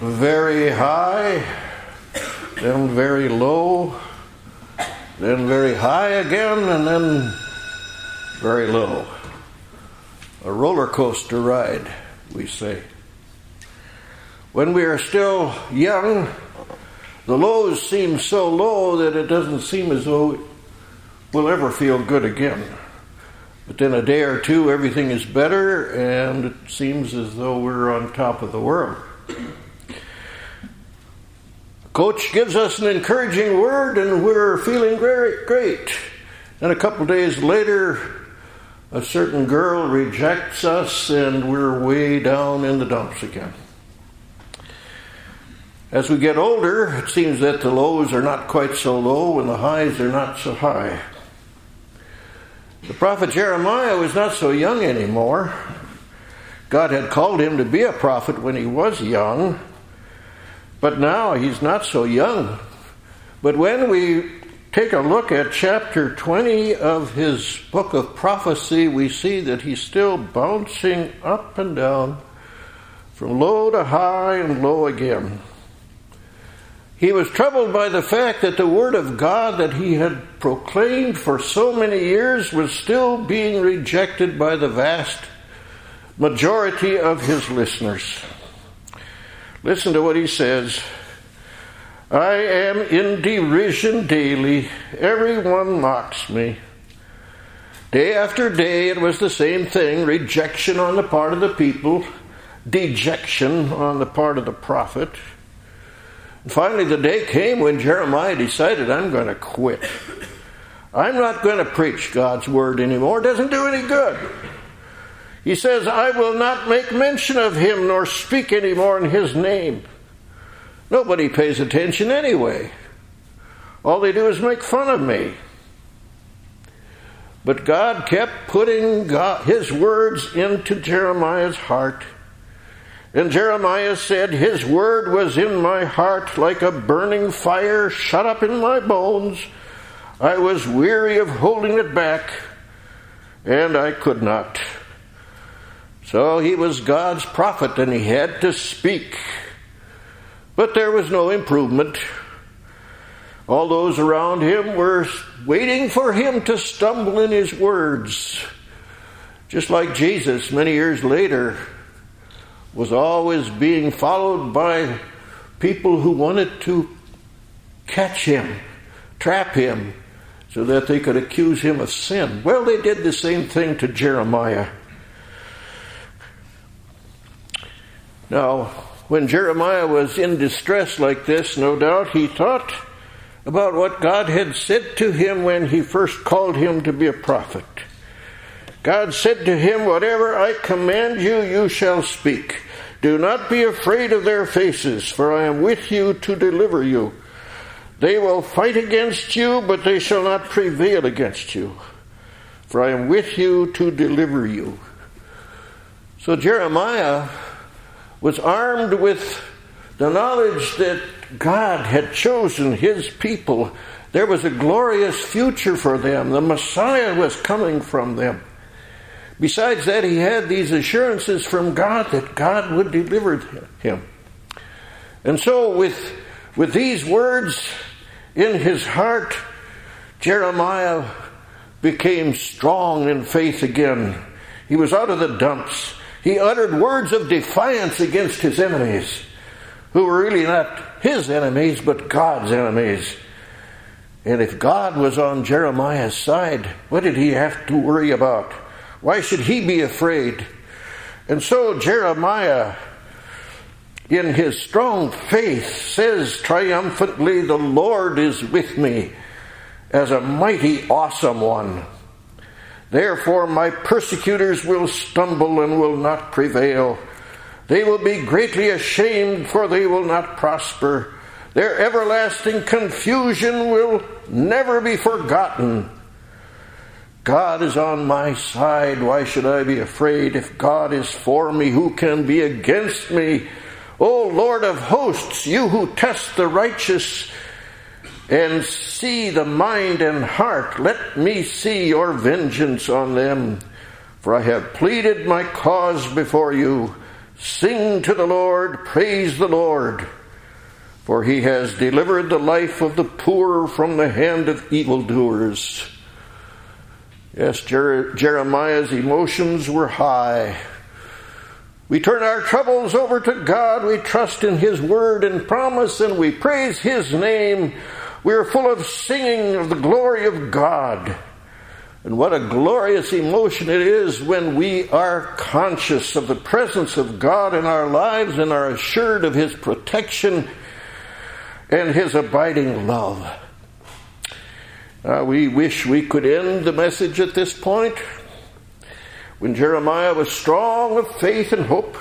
very high, then very low, then very high again, and then very low. A roller coaster ride, we say. When we are still young, the lows seem so low that it doesn't seem as though we'll ever feel good again. But then a day or two, everything is better, and it seems as though we're on top of the world. Coach gives us an encouraging word, and we're feeling very great. And a couple days later, a certain girl rejects us, and we're way down in the dumps again. As we get older, it seems that the lows are not quite so low and the highs are not so high. The prophet Jeremiah was not so young anymore. God had called him to be a prophet when he was young, but now he's not so young. But when we take a look at chapter 20 of his book of prophecy, we see that he's still bouncing up and down from low to high and low again. He was troubled by the fact that the Word of God that he had proclaimed for so many years was still being rejected by the vast majority of his listeners. Listen to what he says. I am in derision daily. Everyone mocks me. Day after day, it was the same thing rejection on the part of the people, dejection on the part of the prophet. And Finally, the day came when Jeremiah decided, I'm going to quit. I'm not going to preach God's word anymore. It doesn't do any good. He says, I will not make mention of him nor speak any more in his name. Nobody pays attention anyway. All they do is make fun of me. But God kept putting God, his words into Jeremiah's heart. And Jeremiah said, His word was in my heart like a burning fire shut up in my bones. I was weary of holding it back, and I could not. So he was God's prophet, and he had to speak. But there was no improvement. All those around him were waiting for him to stumble in his words. Just like Jesus, many years later, was always being followed by people who wanted to catch him, trap him, so that they could accuse him of sin. Well, they did the same thing to Jeremiah. Now, when Jeremiah was in distress like this, no doubt he thought about what God had said to him when he first called him to be a prophet. God said to him, Whatever I command you, you shall speak. Do not be afraid of their faces, for I am with you to deliver you. They will fight against you, but they shall not prevail against you, for I am with you to deliver you. So Jeremiah was armed with the knowledge that God had chosen his people. There was a glorious future for them. The Messiah was coming from them. Besides that, he had these assurances from God that God would deliver him. And so, with, with these words in his heart, Jeremiah became strong in faith again. He was out of the dumps. He uttered words of defiance against his enemies, who were really not his enemies, but God's enemies. And if God was on Jeremiah's side, what did he have to worry about? Why should he be afraid? And so Jeremiah, in his strong faith, says triumphantly, The Lord is with me as a mighty, awesome one. Therefore, my persecutors will stumble and will not prevail. They will be greatly ashamed, for they will not prosper. Their everlasting confusion will never be forgotten. God is on my side. Why should I be afraid? If God is for me, who can be against me? O Lord of hosts, you who test the righteous and see the mind and heart, let me see your vengeance on them. For I have pleaded my cause before you. Sing to the Lord, praise the Lord, for he has delivered the life of the poor from the hand of evildoers. Yes, Jer- Jeremiah's emotions were high. We turn our troubles over to God. We trust in His word and promise and we praise His name. We are full of singing of the glory of God. And what a glorious emotion it is when we are conscious of the presence of God in our lives and are assured of His protection and His abiding love. Uh, we wish we could end the message at this point when Jeremiah was strong of faith and hope.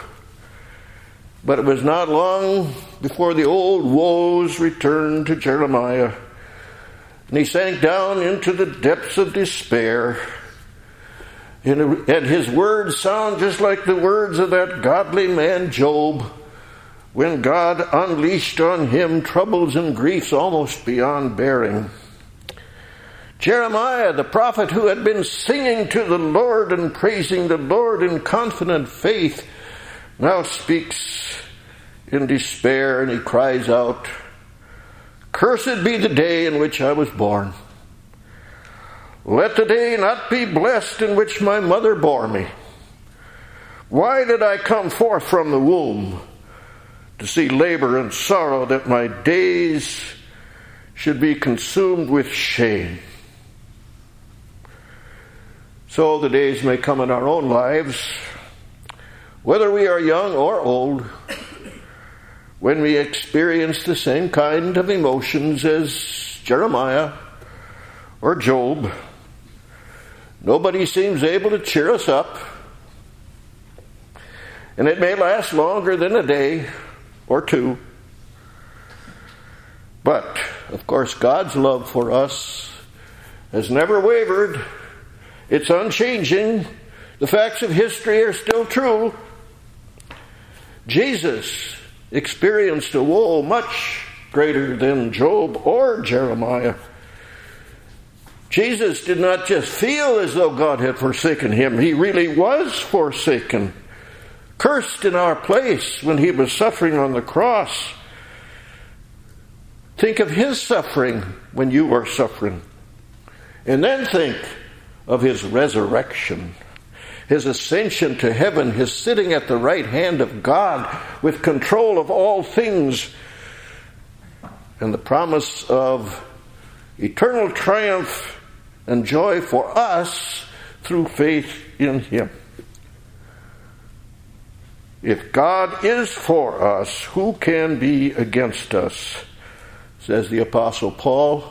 But it was not long before the old woes returned to Jeremiah, and he sank down into the depths of despair. And his words sound just like the words of that godly man Job, when God unleashed on him troubles and griefs almost beyond bearing. Jeremiah, the prophet who had been singing to the Lord and praising the Lord in confident faith, now speaks in despair and he cries out, Cursed be the day in which I was born. Let the day not be blessed in which my mother bore me. Why did I come forth from the womb to see labor and sorrow that my days should be consumed with shame? So the days may come in our own lives, whether we are young or old, when we experience the same kind of emotions as Jeremiah or Job. Nobody seems able to cheer us up, and it may last longer than a day or two. But, of course, God's love for us has never wavered it's unchanging. The facts of history are still true. Jesus experienced a woe much greater than Job or Jeremiah. Jesus did not just feel as though God had forsaken him, he really was forsaken, cursed in our place when he was suffering on the cross. Think of his suffering when you are suffering. And then think of his resurrection, his ascension to heaven, his sitting at the right hand of God with control of all things, and the promise of eternal triumph and joy for us through faith in him. If God is for us, who can be against us? Says the Apostle Paul.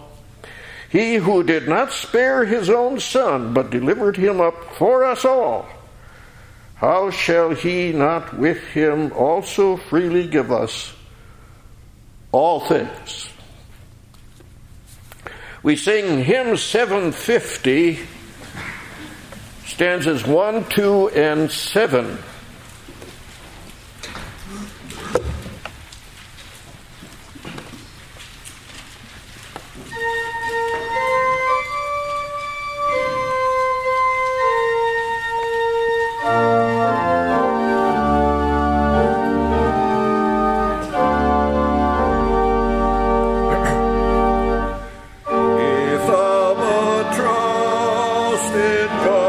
He who did not spare his own son, but delivered him up for us all, how shall he not with him also freely give us all things? We sing hymn 750, stanzas 1, 2, and 7. it comes.